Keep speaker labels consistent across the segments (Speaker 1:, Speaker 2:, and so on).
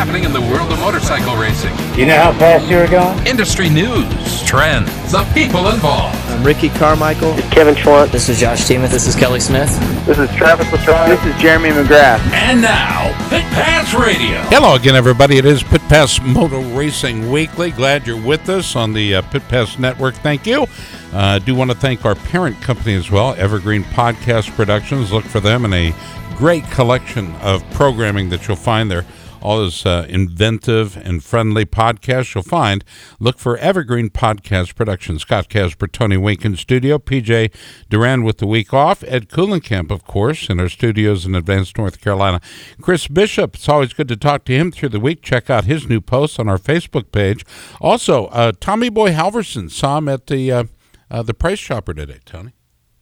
Speaker 1: What's happening in the world of motorcycle racing?
Speaker 2: You know how fast you're going?
Speaker 1: Industry news, trends, the people involved.
Speaker 3: I'm Ricky Carmichael.
Speaker 4: Kevin Schwantz.
Speaker 5: This is Josh Teemuth. This is Kelly Smith.
Speaker 4: This is Travis Pastrana.
Speaker 6: This is Jeremy McGrath.
Speaker 1: And now, Pit Pass Radio.
Speaker 7: Hello again, everybody. It is Pit Pass Moto Racing Weekly. Glad you're with us on the uh, Pit Pass Network. Thank you. I uh, do want to thank our parent company as well, Evergreen Podcast Productions. Look for them in a great collection of programming that you'll find there all those uh, inventive and friendly podcasts you'll find. Look for Evergreen Podcast Productions. Scott Casper, Tony Wink in studio, PJ Duran with the week off, Ed Kuhlenkamp, of course, in our studios in Advance North Carolina. Chris Bishop, it's always good to talk to him through the week. Check out his new posts on our Facebook page. Also, uh, Tommy Boy Halverson saw him at the uh, uh the Price Chopper today, Tony.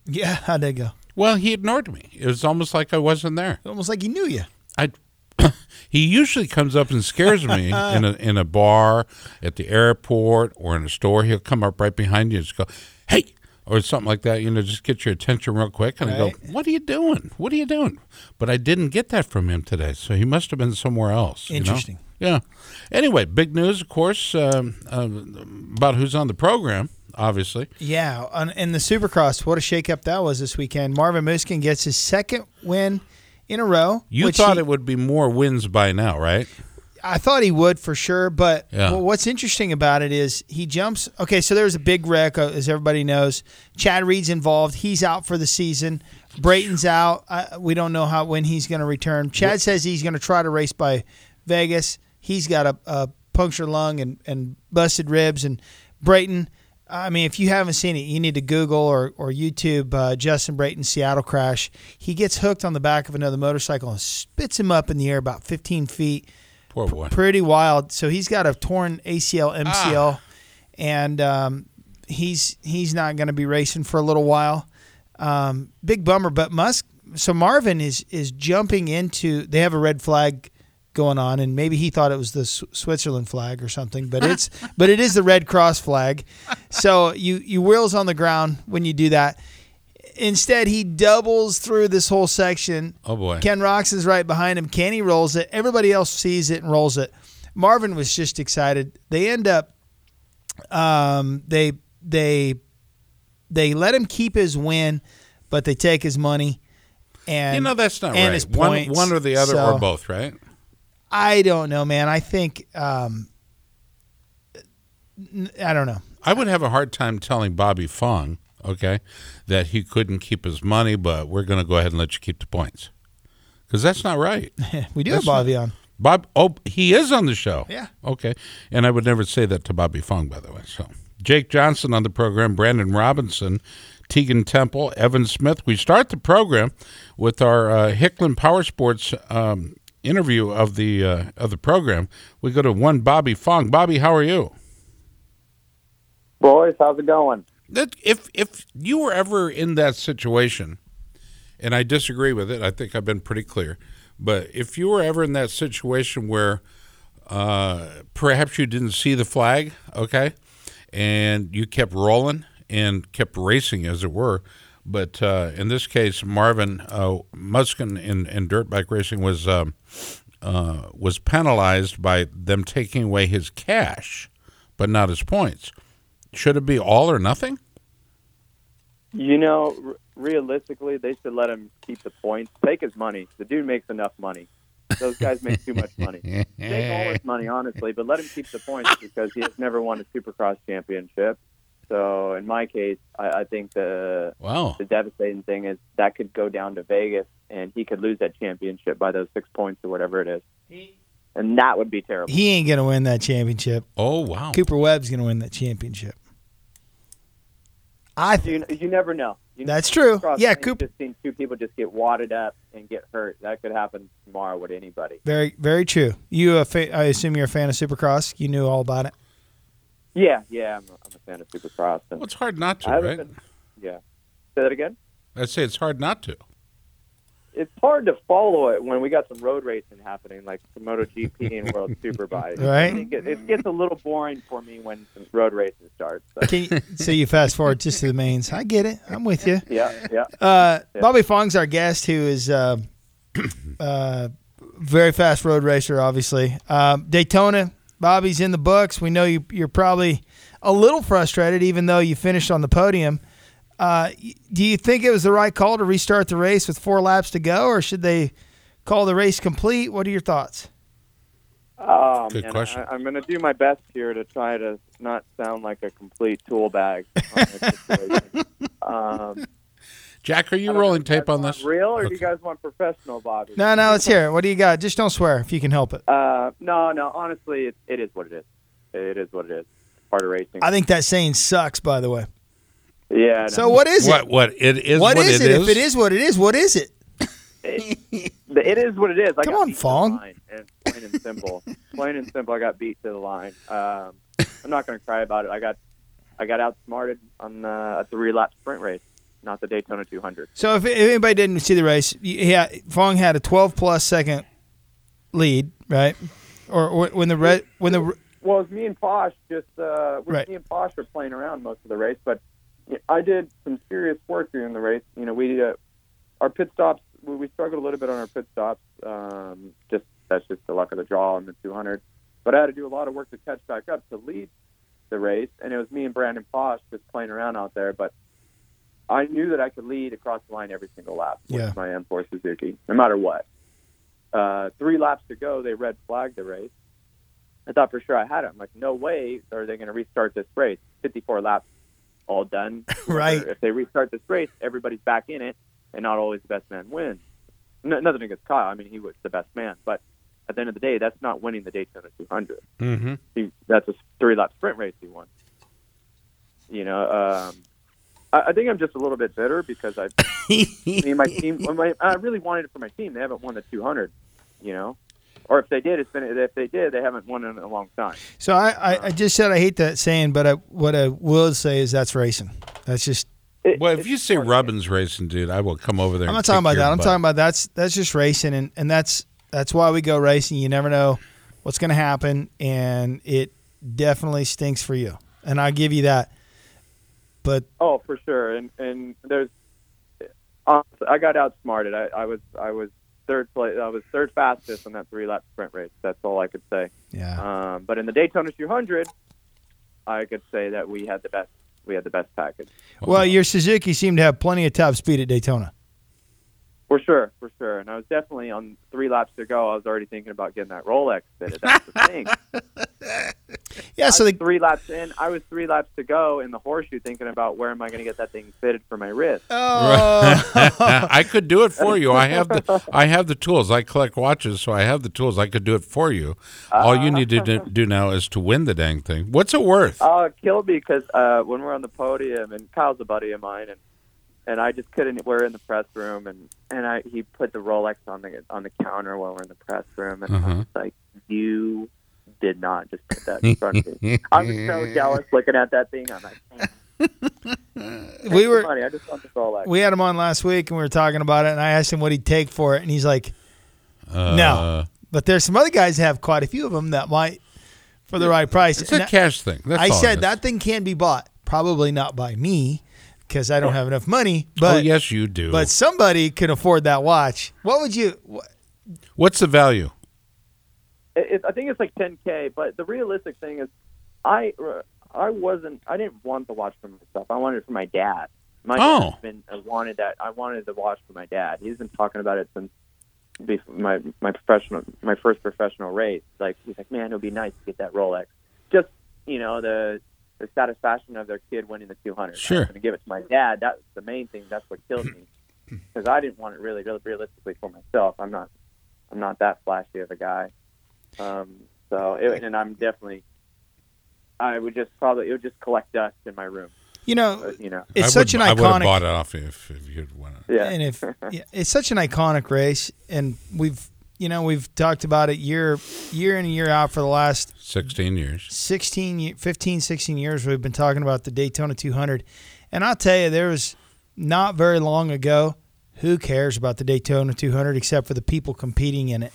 Speaker 3: Yeah, how'd that go?
Speaker 7: Well, he ignored me. It was almost like I wasn't there.
Speaker 3: Almost like he knew you.
Speaker 7: I he usually comes up and scares me in a in a bar, at the airport, or in a store. He'll come up right behind you and just go, "Hey," or something like that. You know, just get your attention real quick, and right. I go, "What are you doing? What are you doing?" But I didn't get that from him today, so he must have been somewhere else.
Speaker 3: Interesting.
Speaker 7: You know? Yeah. Anyway, big news, of course, um, uh, about who's on the program obviously.
Speaker 3: Yeah, in the Supercross, what a shakeup that was this weekend. Marvin Musquin gets his second win in a row.
Speaker 7: You thought he, it would be more wins by now, right?
Speaker 3: I thought he would for sure, but yeah. well, what's interesting about it is he jumps. Okay, so there's a big wreck, uh, as everybody knows. Chad Reed's involved. He's out for the season. Brayton's out. Uh, we don't know how when he's going to return. Chad what? says he's going to try to race by Vegas. He's got a, a punctured lung and, and busted ribs. And Brayton, I mean, if you haven't seen it, you need to Google or, or YouTube uh, Justin Brayton Seattle crash. He gets hooked on the back of another motorcycle and spits him up in the air about 15 feet.
Speaker 7: Poor boy.
Speaker 3: P- pretty wild. So he's got a torn ACL, MCL, ah. and um, he's he's not going to be racing for a little while. Um, big bummer. But Musk, so Marvin is is jumping into. They have a red flag going on, and maybe he thought it was the Switzerland flag or something, but it's but it is the Red Cross flag. So you you wheels on the ground when you do that. Instead, he doubles through this whole section.
Speaker 7: Oh boy!
Speaker 3: Ken Roczen is right behind him. Kenny rolls it. Everybody else sees it and rolls it. Marvin was just excited. They end up. Um, they they they let him keep his win, but they take his money. And,
Speaker 7: you know that's not
Speaker 3: and
Speaker 7: right.
Speaker 3: His
Speaker 7: one, one or the other,
Speaker 3: so,
Speaker 7: or both, right?
Speaker 3: I don't know, man. I think um, I don't know.
Speaker 7: I would have a hard time telling Bobby Fong, okay, that he couldn't keep his money, but we're going to go ahead and let you keep the points because that's not right.
Speaker 3: we do
Speaker 7: that's
Speaker 3: have Bobby not, on.
Speaker 7: Bob, oh, he is on the show.
Speaker 3: Yeah.
Speaker 7: Okay, and I would never say that to Bobby Fong, by the way. So Jake Johnson on the program, Brandon Robinson. Tegan Temple, Evan Smith. We start the program with our uh, Hicklin Power Sports um, interview of the uh, of the program, we go to one Bobby Fong. Bobby, how are you?
Speaker 4: Boys, how's it going?
Speaker 7: That if if you were ever in that situation, and I disagree with it, I think I've been pretty clear. But if you were ever in that situation where uh, perhaps you didn't see the flag, okay, and you kept rolling and kept racing, as it were, but uh, in this case, Marvin uh, Musquin in, in dirt bike racing was um, uh, was penalized by them taking away his cash, but not his points. Should it be all or nothing?
Speaker 4: You know, r- realistically, they should let him keep the points. Take his money. The dude makes enough money. Those guys make too much money. Take all his money, honestly, but let him keep the points because he has never won a Supercross championship. So in my case, I, I think the
Speaker 7: wow.
Speaker 4: the devastating thing is that could go down to Vegas, and he could lose that championship by those six points or whatever it is. and that would be terrible.
Speaker 3: He ain't gonna win that championship.
Speaker 7: Oh wow!
Speaker 3: Cooper Webb's gonna win that championship. I
Speaker 4: you, you never know. You
Speaker 3: That's true. Yeah, Cooper-
Speaker 4: Just seen two people just get wadded up and get hurt. That could happen tomorrow with anybody.
Speaker 3: very very true. You a fa- I assume you're a fan of Supercross. You knew all about it.
Speaker 4: Yeah, yeah. I'm a, I'm a fan of Supercross. And
Speaker 7: Well, it's hard not to, right?
Speaker 4: been- yeah. Say that again.
Speaker 7: I'd say it's hard not to.
Speaker 4: It's hard to follow it when we got some road racing happening, like the MotoGP and World Superbike.
Speaker 3: Right.
Speaker 4: I think it, it gets a little boring for me when some road racing starts. So,
Speaker 3: Can you, so you fast forward just to the mains. I get it. I'm with you.
Speaker 4: yeah, yeah.
Speaker 3: Uh, Bobby Fong's our guest, who is uh, uh, very fast road racer, obviously. Um, Daytona, Bobby's in the books. We know you, you're probably a little frustrated, even though you finished on the podium. Uh, do you think it was the right call to restart the race with four laps to go, or should they call the race complete? What are your thoughts?
Speaker 4: Oh,
Speaker 7: Good question.
Speaker 4: I, I'm going to do my best here to try to not sound like a complete tool bag. On this situation. um,
Speaker 7: Jack, are you
Speaker 4: I know,
Speaker 7: rolling tape on this?
Speaker 4: Real, or do you guys want professional, Bobby?
Speaker 3: No, no, let's hear it. What do you got? Just don't swear if you can help it.
Speaker 4: Uh, no, no. Honestly, it, it is what it is. It is what it is. Part of racing.
Speaker 3: I think that saying sucks, by the way.
Speaker 4: yeah. no.
Speaker 3: So what is
Speaker 7: What?
Speaker 3: it?
Speaker 7: What? It is
Speaker 3: what is
Speaker 7: it
Speaker 3: it? If it is what it is, what is it?
Speaker 4: it, it is what it is. I
Speaker 3: Come
Speaker 4: got
Speaker 3: on,
Speaker 4: beat to the
Speaker 3: Fong.
Speaker 4: and plain and simple. plain and simple. I got beat to the line. Um, I'm not going to cry about it. I got I got outsmarted on the, a three lap sprint race, not the Daytona 200.
Speaker 3: So if, if anybody didn't see the race, yeah, Fong had a 12 plus second lead, right? Or, or when the red when the
Speaker 4: Well, it was me and Paasch just uh,
Speaker 3: Right.
Speaker 4: me and Paasch were playing around most of the race, but I did some serious work during the race. You know, we uh, our pit stops we, we struggled a little bit on our pit stops. Um, just that's just the luck of the draw on the 200. But I had to do a lot of work to catch back up to lead the race, and it was me and Brandon Paasch just playing around out there. But I knew that I could lead across the line every single lap with
Speaker 3: Yeah.
Speaker 4: my M4 Suzuki, no matter what. Uh, three laps to go, they red flagged the race. I thought for sure I had it. I'm like, no way are they going to restart this race. 54 laps, all done.
Speaker 3: Right.
Speaker 4: If they restart this race, everybody's back in it, and not always the best man wins. No, nothing against Kyle. I mean, he was the best man, but at the end of the day, that's not winning the Daytona 200.
Speaker 7: Mm-hmm.
Speaker 4: He, that's a three lap sprint race he won. You know, um, I, I think I'm just a little bit bitter because I, I mean, my team. My, I really wanted it for my team. They haven't won the 200. You know, or if they did, it's been. If they did, they haven't won in a long time.
Speaker 3: so I, I, I just said I hate that saying, but I, what I will say is that's racing. That's just
Speaker 4: It-
Speaker 7: Well, if you say
Speaker 4: part of.
Speaker 7: Robbins racing, dude, I will come over there.
Speaker 3: I'm
Speaker 7: and
Speaker 3: not talking about
Speaker 7: your
Speaker 3: that. I'm
Speaker 7: butt.
Speaker 3: talking about that's that's just racing, and, and that's that's why we go racing. You never know what's going to happen, and it definitely stinks for you. And I give you that. But
Speaker 4: Oh, for sure. And and there's, honestly, I got outsmarted. I, I was I was third place. I was third fastest on that three lap sprint race. That's all I could say.
Speaker 3: yeah,
Speaker 4: Um, but in the Daytona 200, I could say that we had the best. We had the best package.
Speaker 3: well, your Suzuki seemed to have plenty of top speed at Daytona.
Speaker 4: For sure, for sure. And I was definitely on three laps to go. I was already thinking about getting that Rolex fitted. That's the thing.
Speaker 3: Yeah, so
Speaker 4: I was
Speaker 3: the,
Speaker 4: three laps in. I was three laps to go in the horseshoe, thinking about where am I going to get that thing fitted for my wrist.
Speaker 3: oh,
Speaker 7: I could do it for you. I have the I have the tools. I collect watches, so I have the tools. I could do it for you. All you need to do, do now is to win the dang thing. What's it worth?
Speaker 4: Oh, it killed me because uh, when we're on the podium, and Kyle's a buddy of mine, and and I just couldn't. We're in the press room, and and I he put the Rolex on the on the counter while we're in the press room, and I
Speaker 7: Uh-huh.
Speaker 4: was like, you did not just put that in front of me. I was so jealous looking at that thing. I'm like,
Speaker 3: we were
Speaker 4: funny. I just want the Rolex.
Speaker 3: we had him on last week, and we were talking about it. And I asked him what he'd take for it, and he's like,
Speaker 7: Uh,
Speaker 3: "No." But there's some other guys that have quite a few of them that might for the right price.
Speaker 7: It's a
Speaker 3: And
Speaker 7: cash thing. That's
Speaker 3: I said that thing can be bought, probably not by me because I don't have enough money.
Speaker 7: oh
Speaker 3: But
Speaker 7: yes, you do.
Speaker 3: but somebody can afford that watch. What would you? What,
Speaker 7: What's the value?
Speaker 4: It, I think it's like 10k. But the realistic thing is, I uh, I wasn't. I didn't want the watch for myself. I wanted it for my dad. My
Speaker 7: Oh.
Speaker 4: dad's been I wanted that. I wanted the watch for my dad. He's been talking about it since my my professional my first professional race. Like he's like, man, it would be nice to get that Rolex. Just you know the the satisfaction of their kid winning the 200.
Speaker 7: Sure.
Speaker 4: I'm going to give it to my dad. That's the main thing. That's what killed me because I didn't want it really, really realistically for myself. I'm not I'm not that flashy of a guy. Um, so it, and I'm definitely I would just probably it would just collect dust in my room.
Speaker 3: You know,
Speaker 4: But, you know,
Speaker 3: it's
Speaker 7: I
Speaker 3: such
Speaker 7: would,
Speaker 3: an
Speaker 7: I would have
Speaker 3: iconic.
Speaker 7: bought it off if, if you'd won it.
Speaker 4: yeah.
Speaker 3: and if yeah, it's such an iconic race, and we've you know we've talked about it year year in and year out for the last
Speaker 7: 16 years.
Speaker 3: 16, 15, 16 years. We've been talking about the Daytona 200, and I'll tell you, there was not very long ago. Who cares about the Daytona 200 except for the people competing in it?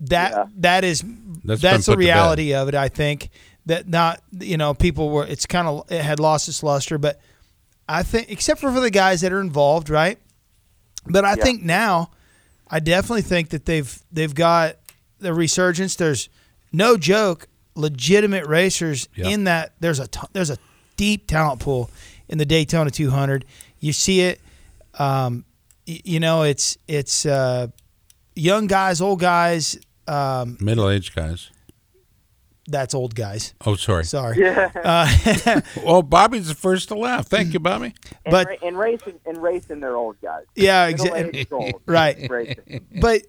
Speaker 3: That
Speaker 4: Yeah.
Speaker 3: that is
Speaker 7: That's
Speaker 3: that's, the
Speaker 7: put to bed.
Speaker 3: reality of it. I think that not you know people were it's kind of it had lost its luster, but I think except for for the guys that are involved, right? But I
Speaker 4: Yeah.
Speaker 3: think now, I definitely think that they've they've got the resurgence. There's no joke, legitimate racers
Speaker 7: Yeah.
Speaker 3: in that. There's a ton, there's a deep talent pool in the Daytona 200. You see it. Um, y- you know, it's it's uh, young guys, old guys. Um,
Speaker 7: Middle aged guys.
Speaker 3: that's old guys.
Speaker 7: Oh, sorry.
Speaker 3: Sorry. Uh,
Speaker 7: Oh, Bobby's the first to laugh. Thank you, Bobby.
Speaker 4: And
Speaker 3: but-
Speaker 4: ra- in racing, in racing, they're old guys.
Speaker 3: yeah, exactly.
Speaker 4: aged.
Speaker 3: Right.
Speaker 4: Racing.
Speaker 3: but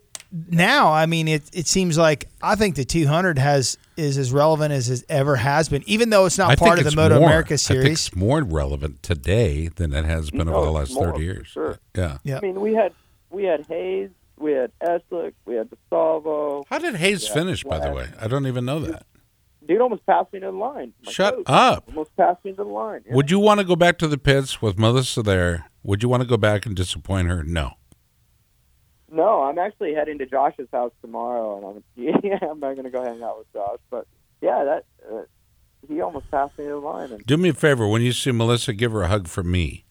Speaker 3: now I mean it it seems like I think the 200 has is as relevant as it ever has been even though it's not
Speaker 7: I
Speaker 3: part of the Moto
Speaker 7: more,
Speaker 3: America
Speaker 7: I think
Speaker 3: series.
Speaker 7: it's more relevant today than it has been
Speaker 4: No,
Speaker 7: over the last
Speaker 4: more,
Speaker 7: 30 years.
Speaker 4: sure.
Speaker 7: Yeah.
Speaker 3: Yeah.
Speaker 4: I mean, we had we had Hayes, we had Eslick, we had DiSalvo.
Speaker 7: How did Hayes finish, by the way? I don't even know that.
Speaker 4: Dude almost passed me to the line. My
Speaker 7: Shut
Speaker 4: coach
Speaker 7: up.
Speaker 4: Almost passed me to the line. yeah.
Speaker 7: Would you want to go back to the pits with Melissa there? Would you want to go back and disappoint her? No.
Speaker 4: No, I'm actually heading to Josh's house tomorrow, and I'm yeah, I'm not gonna go hang out with Josh. But yeah, that uh, he almost passed me the line, and
Speaker 7: Do me a favor. When you see Melissa, give her a hug from me.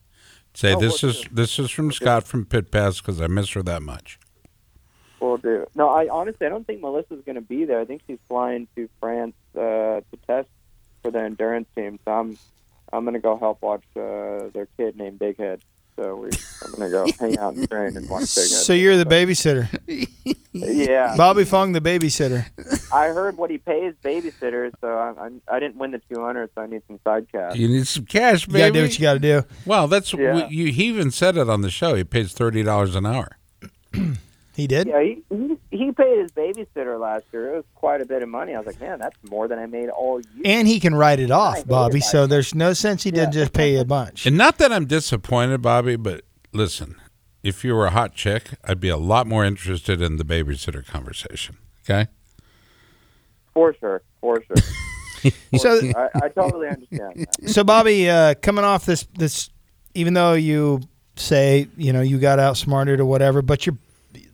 Speaker 7: Say
Speaker 4: Oh,
Speaker 7: this
Speaker 4: will
Speaker 7: is
Speaker 4: do.
Speaker 7: this is from Scott from Pit Pass because I miss her that much.
Speaker 4: We'll do. No, I honestly I don't think Melissa's gonna be there. I think she's flying to France uh, to test for the endurance team. So I'm I'm gonna go help watch uh, their kid named Big Head. So we, I'm gonna go hang out and train and watch Big Head.
Speaker 3: So you're the babysitter.
Speaker 4: yeah,
Speaker 3: Bobby Fong the babysitter.
Speaker 4: I heard what he pays babysitters, so I, I I didn't win the 200, so I need some side cash.
Speaker 7: You need some cash, baby.
Speaker 3: You got to do what you got to do.
Speaker 7: well, that's
Speaker 4: Yeah.
Speaker 7: you. He even said it on the show. He pays thirty dollars an hour.
Speaker 3: He did.
Speaker 4: Yeah, he, he he paid his babysitter last year. It was quite a bit of money. I was like, man, that's more than I made all year.
Speaker 3: And he can write it off, Bobby.
Speaker 4: that.
Speaker 3: So there's no sense he didn't just pay you a bunch.
Speaker 7: And not that I'm disappointed, Bobby, but listen, if you were a hot chick, I'd be a lot more interested in the babysitter conversation. Okay.
Speaker 4: For sure, for sure.
Speaker 3: So
Speaker 4: I, I totally understand. That.
Speaker 3: so Bobby, uh, coming off this this, even though you say you know you got outsmarted or whatever, but you're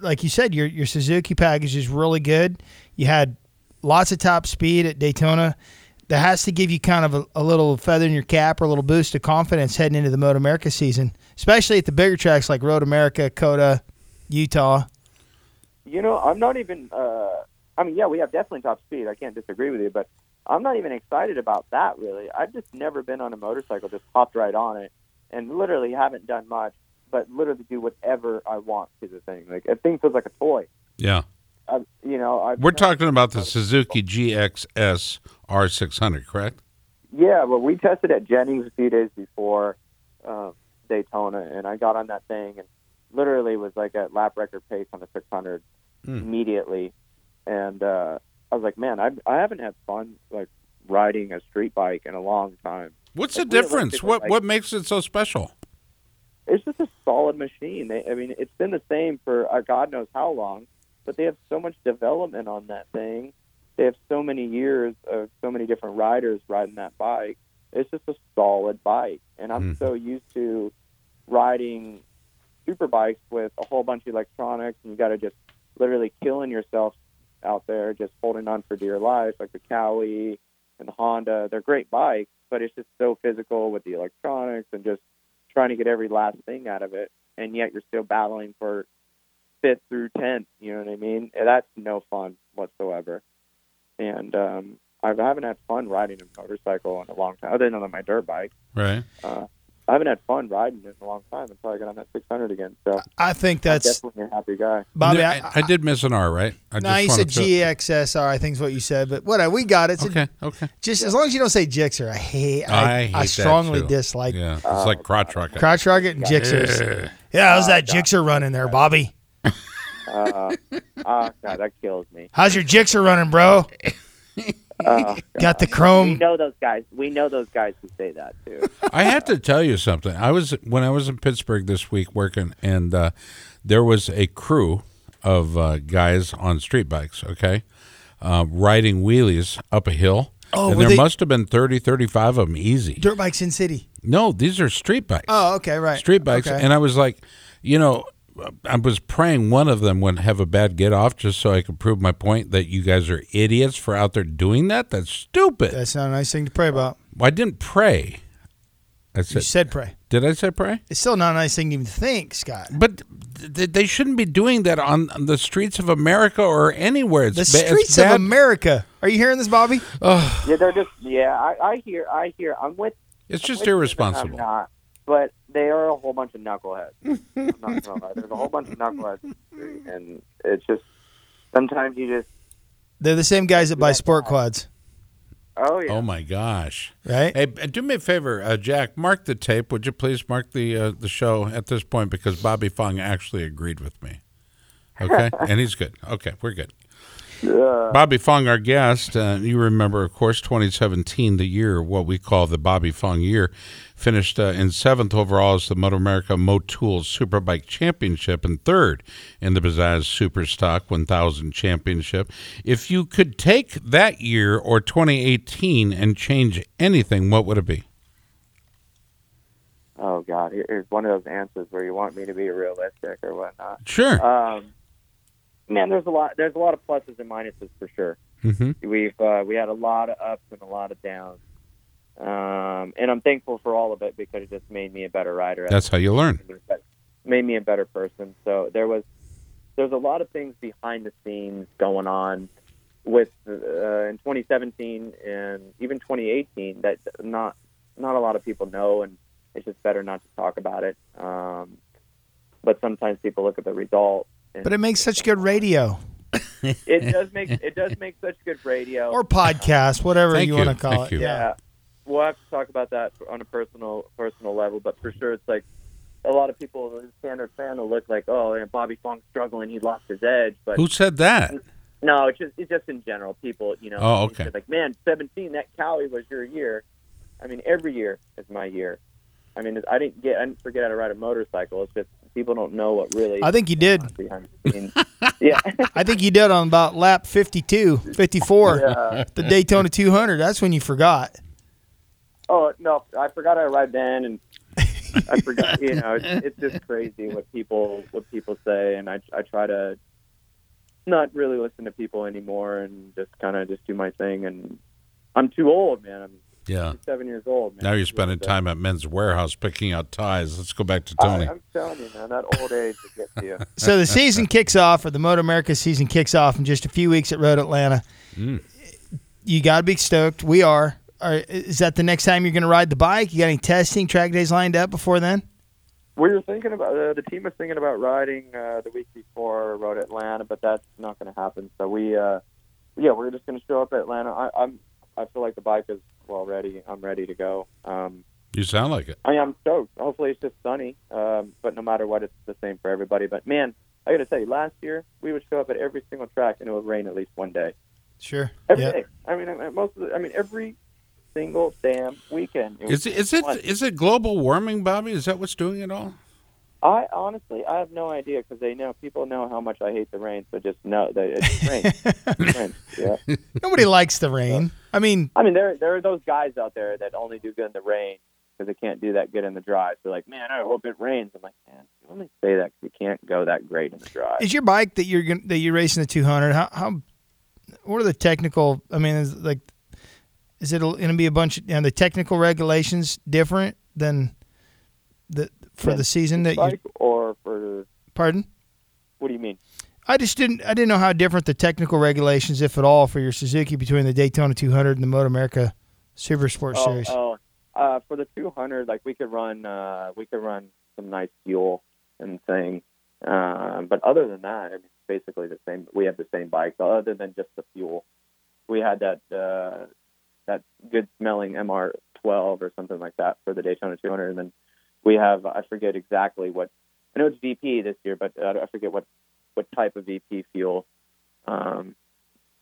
Speaker 3: like you said, your your Suzuki package is really good. You had lots of top speed at Daytona. That has to give you kind of a, a little feather in your cap or a little boost of confidence heading into the Moto America season, especially at the bigger tracks like Road America, COTA, Utah.
Speaker 4: You know, I'm not even. Uh, I mean, yeah, we have definitely top speed. I can't disagree with you, but I'm not even excited about that. Really, I've just never been on a motorcycle, just hopped right on it, and literally haven't done much, but literally do whatever I want to the thing. Like, a thing feels like a toy.
Speaker 7: Yeah.
Speaker 4: I, you know, I've
Speaker 7: We're talking about the Suzuki GXS R600, correct?
Speaker 4: Yeah, well, we tested at Jennings a few days before uh, Daytona, and I got on that thing and literally was like at lap record pace on the 600
Speaker 7: Hmm.
Speaker 4: immediately, and uh, I was like, man, I I haven't had fun like riding a street bike in a long time.
Speaker 7: What's the difference? What
Speaker 4: like-
Speaker 7: what makes it so special?
Speaker 4: It's just a solid machine. They, I mean, it's been the same for uh, God knows how long, but they have so much development on that thing. They have so many years of so many different riders riding that bike. It's just a solid bike, and I'm
Speaker 7: Mhm.
Speaker 4: so used to riding super bikes with a whole bunch of electronics, and you got to just literally killing yourself out there, just holding on for dear life, like the Kawi and the Honda. They're great bikes, but it's just so physical with the electronics and just trying to get every last thing out of it, and yet you're still battling for fifth through tenth. You know what I mean? That's no fun whatsoever. And um, I haven't had fun riding a motorcycle in a long time, other than on my dirt bike.
Speaker 7: Right.
Speaker 4: Uh, I haven't had fun riding it in a long time until I got on that 600 again. So
Speaker 3: I think
Speaker 4: I'm
Speaker 3: that's
Speaker 4: definitely a happy guy.
Speaker 3: Bobby.
Speaker 7: I,
Speaker 3: I,
Speaker 7: I did miss an R, right? I
Speaker 3: no, you said
Speaker 7: wanted to-
Speaker 3: GXSR. I think is what you said, but whatever. We got it. It's a-
Speaker 7: Okay. Okay.
Speaker 3: just as long as you don't say Gixxer. I hate.
Speaker 7: I
Speaker 3: I,
Speaker 7: hate
Speaker 3: I
Speaker 7: that,
Speaker 3: strongly
Speaker 7: too.
Speaker 3: dislike
Speaker 7: Yeah. It's
Speaker 4: Oh,
Speaker 7: like crotch rocket.
Speaker 3: crotch rocket and Gixxers. Yeah, how's that Gixxer running there, Bobby?
Speaker 4: Uh, oh, God, that kills me.
Speaker 3: How's your Gixxer running, bro?
Speaker 4: Oh,
Speaker 3: Got the chrome.
Speaker 4: We know those guys. We know those guys who say that too.
Speaker 7: I have to tell you something. I was when I was in Pittsburgh this week working, and uh, there was a crew of uh, guys on street bikes. Okay, uh, riding wheelies up a hill.
Speaker 3: Oh,
Speaker 7: and there
Speaker 3: they-
Speaker 7: must have been 30, 35 of them easy.
Speaker 3: Dirt bikes in city.
Speaker 7: No, these are street bikes.
Speaker 3: Oh, okay, right.
Speaker 7: street bikes.
Speaker 3: Okay.
Speaker 7: And I was like, you know, I was praying one of them wouldn't have a bad get off just so I could prove my point that you guys are idiots for out there doing that. That's stupid.
Speaker 3: That's not a nice thing to pray about.
Speaker 7: Well, I didn't pray. I said,
Speaker 3: You
Speaker 7: said,
Speaker 3: said pray.
Speaker 7: did I say pray?
Speaker 3: It's still not a nice thing to even think, Scott.
Speaker 7: But th- they shouldn't be doing that on on the streets of America or anywhere. It's
Speaker 3: The
Speaker 7: ba- it's
Speaker 3: streets of. America. Are you hearing this, Bobby?
Speaker 4: Yeah, they're just. Yeah, I, I hear. I hear. I'm with.
Speaker 7: It's
Speaker 4: I'm
Speaker 7: just
Speaker 4: with you, but
Speaker 7: irresponsible.
Speaker 4: I'm not. But they are a whole bunch of knuckleheads. I'm not gonna lie. There's a whole bunch of knuckleheads, in the street, and it's just sometimes you just.
Speaker 3: They're the same guys that buy sport quads,
Speaker 4: Oh yeah.
Speaker 7: Oh my gosh!
Speaker 3: right?
Speaker 7: Hey, do me a favor, uh, Jack. Mark the tape, would you please? Mark the uh, the show at this point because Bobby Fong actually agreed with me. Okay, and he's good. Okay, we're good. Bobby Fong, our guest, uh, you remember, of course, 2017, the year, what we call the Bobby Fong year, finished uh, in seventh overall as the Moto America Motul Superbike Championship and third in the Bazzaz Superstock 1000 Championship. If you could take that year or 2018 and change anything, what would it be?
Speaker 4: Oh God, here's one of those answers where you want me to be realistic or whatnot.
Speaker 7: Sure.
Speaker 4: Um, man, there's a lot. There's a lot of pluses and minuses for sure.
Speaker 7: hmm
Speaker 4: We've uh, we had a lot of ups and a lot of downs, um, and I'm thankful for all of it because it just made me a better rider.
Speaker 7: That's how you learn.
Speaker 4: made me a better person. So there was there's a lot of things behind the scenes going on with uh, in 2017 and even 2018 that not not a lot of people know, and it's just better not to talk about it. Um, but sometimes people look at the result. And
Speaker 3: But it makes such good radio
Speaker 4: it does make it does make such good radio.
Speaker 3: or podcast, whatever you,
Speaker 7: you.
Speaker 3: want to call
Speaker 7: Thank
Speaker 3: it.
Speaker 7: you.
Speaker 3: Yeah.
Speaker 4: Yeah, we'll have to talk about that on a personal personal level. But for sure, it's like a lot of people, the standard fan, will look like, oh, and Bobby Fong's struggling, he lost his edge. But
Speaker 7: Who said that?
Speaker 4: no, it's just it's just in general, people, you know.
Speaker 7: Oh, okay.
Speaker 4: Like, man, seventeen, that Kawi was your year. I mean, every year is my year. I mean, I didn't get, I didn't forget how to ride a motorcycle. It's just people don't know what really.
Speaker 3: I think you did.
Speaker 4: behind the scenes. yeah.
Speaker 3: I think you did on about lap 52, 54,
Speaker 4: Yeah.
Speaker 3: the Daytona 200. That's when you forgot.
Speaker 4: Oh no, I forgot I arrived then, and I forgot. You know, it's, it's just crazy what people what people say, and I I try to not really listen to people anymore, and just kind of just do my thing. And I'm too old, man. I'm
Speaker 7: Yeah.
Speaker 4: seven years old. Man.
Speaker 7: Now you're spending time at Men's Wearhouse picking out ties. Let's go back to Tony.
Speaker 4: I'm telling you, man, that old age will get to you.
Speaker 3: So the season kicks off, or the Moto America season kicks off in just a few weeks at Road Atlanta.
Speaker 7: Mm.
Speaker 3: You got to be stoked. We are. Are. Is that the next time you're going to ride the bike? You got any testing, track days lined up before then?
Speaker 4: We were thinking about uh, the team was thinking about riding uh, the week before Road Atlanta, but that's not going to happen. So we, uh, yeah, we're just going to show up at Atlanta. I, I'm I feel like the bike is well ready. I'm ready to go. Um,
Speaker 7: You sound like it.
Speaker 4: I am stoked. Hopefully it's just sunny, um, but no matter what, it's the same for everybody. But man, I got to tell you, last year we would show up at every single track and it would rain at least one day.
Speaker 3: Sure.
Speaker 4: Every
Speaker 3: Yeah.
Speaker 4: day. I mean, most of the, I mean, every single damn weekend. It
Speaker 7: Is
Speaker 4: was
Speaker 7: it, is it
Speaker 4: fun.
Speaker 7: is it global warming, Bobby? Is that what's doing it all?
Speaker 4: I honestly, I have no idea because they know people know how much I hate the rain, so just know that it's rain. It's rain. Yeah.
Speaker 3: Nobody likes the rain. I mean,
Speaker 4: I mean, there there are those guys out there that only do good in the rain because they can't do that good in the dry. So like, man, I hope it rains. I'm like, man, you only say that because you can't go that great in the dry.
Speaker 3: is your bike that you're gonna, that you're racing the 200? How how what are the technical? I mean, is like is it going to be a bunch of know, the technical regulations different than the for
Speaker 4: Yeah.
Speaker 3: the season that you?
Speaker 4: Bike or for
Speaker 3: Pardon.
Speaker 4: what do you mean?
Speaker 3: I just didn't. I didn't know how different the technical regulations, if at all, for your Suzuki between the Daytona 200 and the Moto America Super Sport
Speaker 4: Oh,
Speaker 3: Series.
Speaker 4: oh, uh, for the 200, like we could run, uh, we could run some nice fuel and thing. Uh, but other than that, I mean, it's basically the same. We have the same bike, other than just the fuel. We had that uh, that good smelling MR12 or something like that for the Daytona 200, and then we have I forget exactly what. I know it's VP this year, but uh, I forget what what type of VP fuel. Um,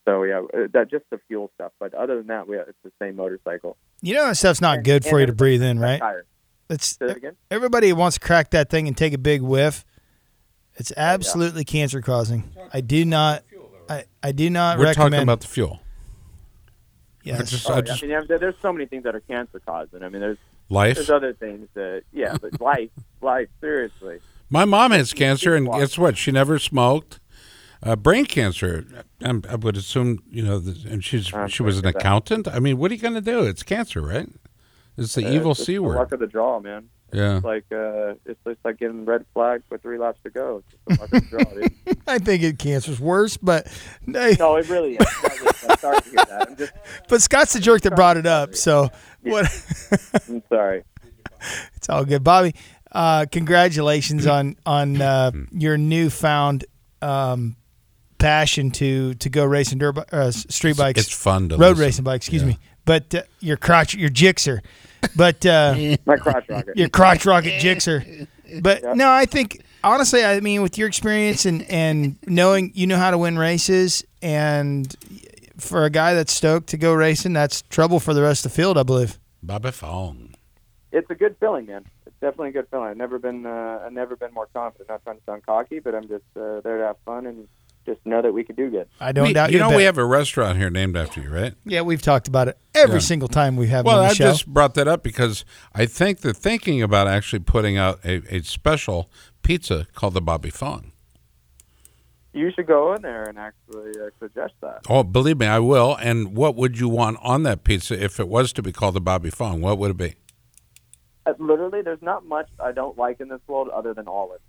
Speaker 4: So yeah, uh, that just the fuel stuff. But other than that, we have, it's the same motorcycle.
Speaker 3: You know that stuff's not good for you to breathe in, right?
Speaker 4: Tire.
Speaker 3: It's
Speaker 4: Say it again?
Speaker 3: everybody wants to crack that thing and take a big whiff. It's absolutely cancer causing. I do not. I, I do not
Speaker 7: We're
Speaker 3: recommend.
Speaker 7: talking about the fuel. I
Speaker 3: yes.
Speaker 7: just,
Speaker 4: Oh,
Speaker 7: I
Speaker 4: yeah,
Speaker 7: just
Speaker 4: I mean, there- there's so many things that are cancer causing. I mean, there's
Speaker 7: life.
Speaker 4: there's other things that yeah, but life, life, seriously.
Speaker 7: My mom has cancer, and guess what? She never smoked. Uh, brain cancer. I'm, I would assume you know, th- and she's
Speaker 4: I'm
Speaker 7: she was an
Speaker 4: to that.
Speaker 7: accountant. I mean, what are you going to do? It's cancer, right? It's the
Speaker 4: Uh,
Speaker 7: evil
Speaker 4: it's just
Speaker 7: c
Speaker 4: the
Speaker 7: word.
Speaker 4: Luck of the draw, man.
Speaker 7: Yeah.
Speaker 4: It's like uh, it's just like getting red flag with three laps to go. It's just the luck of the draw.
Speaker 3: I think it cancer's worse, but hey,
Speaker 4: No, it really is. I'm sorry to hear that. Just
Speaker 3: but Scott's the jerk that brought it up. So what?
Speaker 4: I'm sorry.
Speaker 3: it's all good, Bobby. Uh, congratulations on on uh, your newfound um, passion to to go racing dirt bi- uh, street bikes.
Speaker 7: It's fun to
Speaker 3: road
Speaker 7: listen.
Speaker 3: racing bike. Excuse
Speaker 7: Yeah.
Speaker 3: me, but uh, your crotch, your Gixxer, but uh,
Speaker 4: My crotch rocket.
Speaker 3: your crotch rocket Gixxer. But no, I think honestly, I mean, with your experience and and knowing you know how to win races, and for a guy that's stoked to go racing, that's trouble for the rest of the field, I believe.
Speaker 7: Baba Fong.
Speaker 4: It's a good feeling, man. It's definitely a good feeling. I've never been uh, I've never been more confident. Not trying to sound cocky, but I'm just uh, there to have fun and just know that we could do good.
Speaker 3: I don't
Speaker 7: We-
Speaker 3: doubt
Speaker 7: you
Speaker 3: you.
Speaker 7: know,
Speaker 3: a
Speaker 7: we have a restaurant here named after you, right?
Speaker 3: yeah, we've talked about it every
Speaker 7: Yeah.
Speaker 3: single time we have
Speaker 7: Well,
Speaker 3: on the
Speaker 7: I
Speaker 3: show.
Speaker 7: just brought that up because I think they're thinking about actually putting out a, a special pizza called the Bobby Fong.
Speaker 4: You should go in there and actually uh, suggest that.
Speaker 7: Oh, believe me, I will. And what would you want on that pizza if it was to be called the Bobby Fong? What would it be?
Speaker 4: Uh, literally, there's not much I don't like in this world other than olives.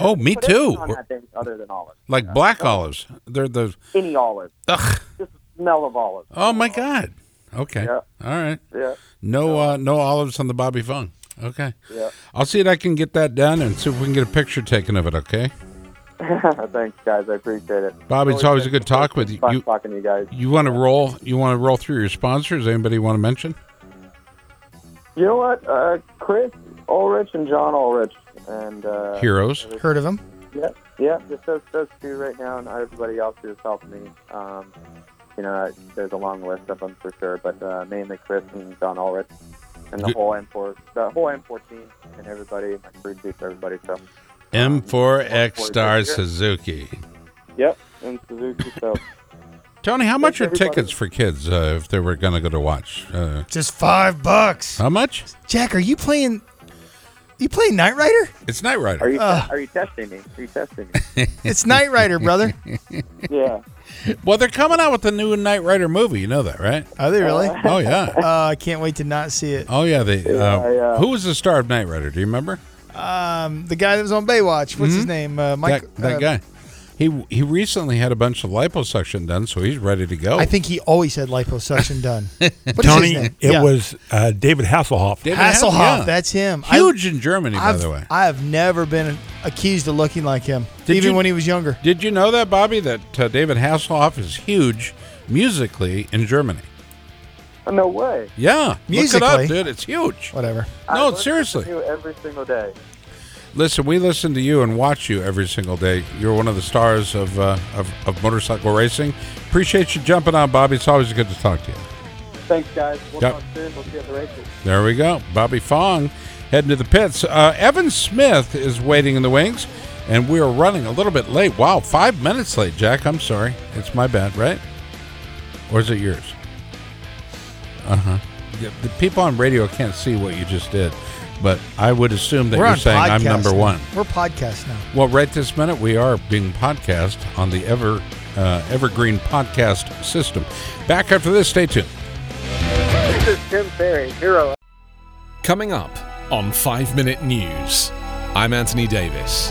Speaker 7: Oh, me too.
Speaker 4: On that thing other than olives.
Speaker 7: Like black olives. They're the.
Speaker 4: Any olives.
Speaker 7: Ugh.
Speaker 4: Just the smell of olives.
Speaker 7: Oh my God. Okay.
Speaker 4: Yeah.
Speaker 7: All right.
Speaker 4: Yeah.
Speaker 7: No, uh, no olives on the Bobby Fong. Okay.
Speaker 4: Yeah.
Speaker 7: I'll see if I can get that done and see if we can get a picture taken of it. Okay.
Speaker 4: Thanks, guys. I appreciate it.
Speaker 7: Bobby, it's always a good talk with you.
Speaker 4: Fun
Speaker 7: You-
Speaker 4: talking to you guys.
Speaker 7: You want to roll? You want to roll through your sponsors? Anybody want to mention?
Speaker 4: You know what? Uh, Chris Ulrich and John Ulrich and uh,
Speaker 7: Heroes.
Speaker 3: Heard of them?
Speaker 4: Yeah, yeah, just those, those two right now, and everybody else who's helped me. Um, you know, there's a long list of them for sure, but uh, mainly Chris and John Ulrich, and the
Speaker 7: Good.
Speaker 4: whole M4, the whole M4 team, and everybody, my crew chief, everybody. So,
Speaker 7: M4 ECSTAR Suzuki.
Speaker 4: yep, and Suzuki. So,
Speaker 7: Tony, how much are tickets for kids uh, if they were going to go to watch? Uh,
Speaker 3: Just five bucks.
Speaker 7: how much?
Speaker 3: Jack, are you playing? You play Knight Rider?
Speaker 7: It's Night
Speaker 4: are
Speaker 7: Rider.
Speaker 4: you
Speaker 3: Uh.
Speaker 4: are you testing me? Are you testing me?
Speaker 3: It's Knight Rider, brother.
Speaker 4: yeah.
Speaker 7: Well, they're coming out with a new Knight Rider movie. You know that, right?
Speaker 3: Are they really?
Speaker 7: Oh yeah.
Speaker 3: Uh, I can't wait to not see it.
Speaker 7: Oh yeah. They. Uh,
Speaker 4: I, uh,
Speaker 7: who was the star of Knight Rider? Do you remember?
Speaker 3: Um, the guy that was on Baywatch. What's his name? Uh, Mike.
Speaker 7: that that
Speaker 3: uh,
Speaker 7: guy. He he recently had a bunch of liposuction done, so he's ready to go.
Speaker 3: I think he always had liposuction done. What is
Speaker 6: Tony,
Speaker 3: his name?
Speaker 6: it
Speaker 3: Yeah.
Speaker 6: was uh, David Hasselhoff.
Speaker 7: David
Speaker 3: Hasselhoff.
Speaker 7: yeah.
Speaker 3: That's him. I-
Speaker 7: huge in Germany, by
Speaker 3: I've,
Speaker 7: the way.
Speaker 3: I have never been accused of looking like him,
Speaker 7: Did
Speaker 3: even
Speaker 7: you-
Speaker 3: when he was younger.
Speaker 7: Did you know that, Bobby? That uh, David Hasselhoff is huge musically in Germany.
Speaker 4: No way.
Speaker 7: Yeah, look it
Speaker 3: Musically?
Speaker 7: up, dude. It's huge.
Speaker 3: Whatever.
Speaker 4: I
Speaker 7: No,
Speaker 4: listen
Speaker 7: seriously.
Speaker 4: to you every single day.
Speaker 7: Listen, we listen to you and watch you every single day. You're one of the stars of uh, of, of motorcycle racing. Appreciate you jumping on, Bobby. It's always good to talk to you.
Speaker 4: Thanks, guys. We'll
Speaker 7: Yep.
Speaker 4: talk soon. We'll see you at the races.
Speaker 7: There we go. Bobby Fong heading to the pits. Uh, Evan Smith is waiting in the wings, and we are running a little bit late. Wow, five minutes late, Jack. I'm sorry. It's my bad, right? Or is it yours? Uh huh. The people on radio can't see what you just did, but I would assume that
Speaker 3: We're
Speaker 7: you're
Speaker 3: on
Speaker 7: saying I'm
Speaker 3: podcast
Speaker 7: number
Speaker 3: now.
Speaker 7: one.
Speaker 3: We're podcast now.
Speaker 7: Well, right this minute, we are being podcast on the Ever uh, Evergreen podcast system. Back after this, stay tuned.
Speaker 4: This is Tim Ferry, hero.
Speaker 8: Coming up on 5 Minute News, I'm Anthony Davis.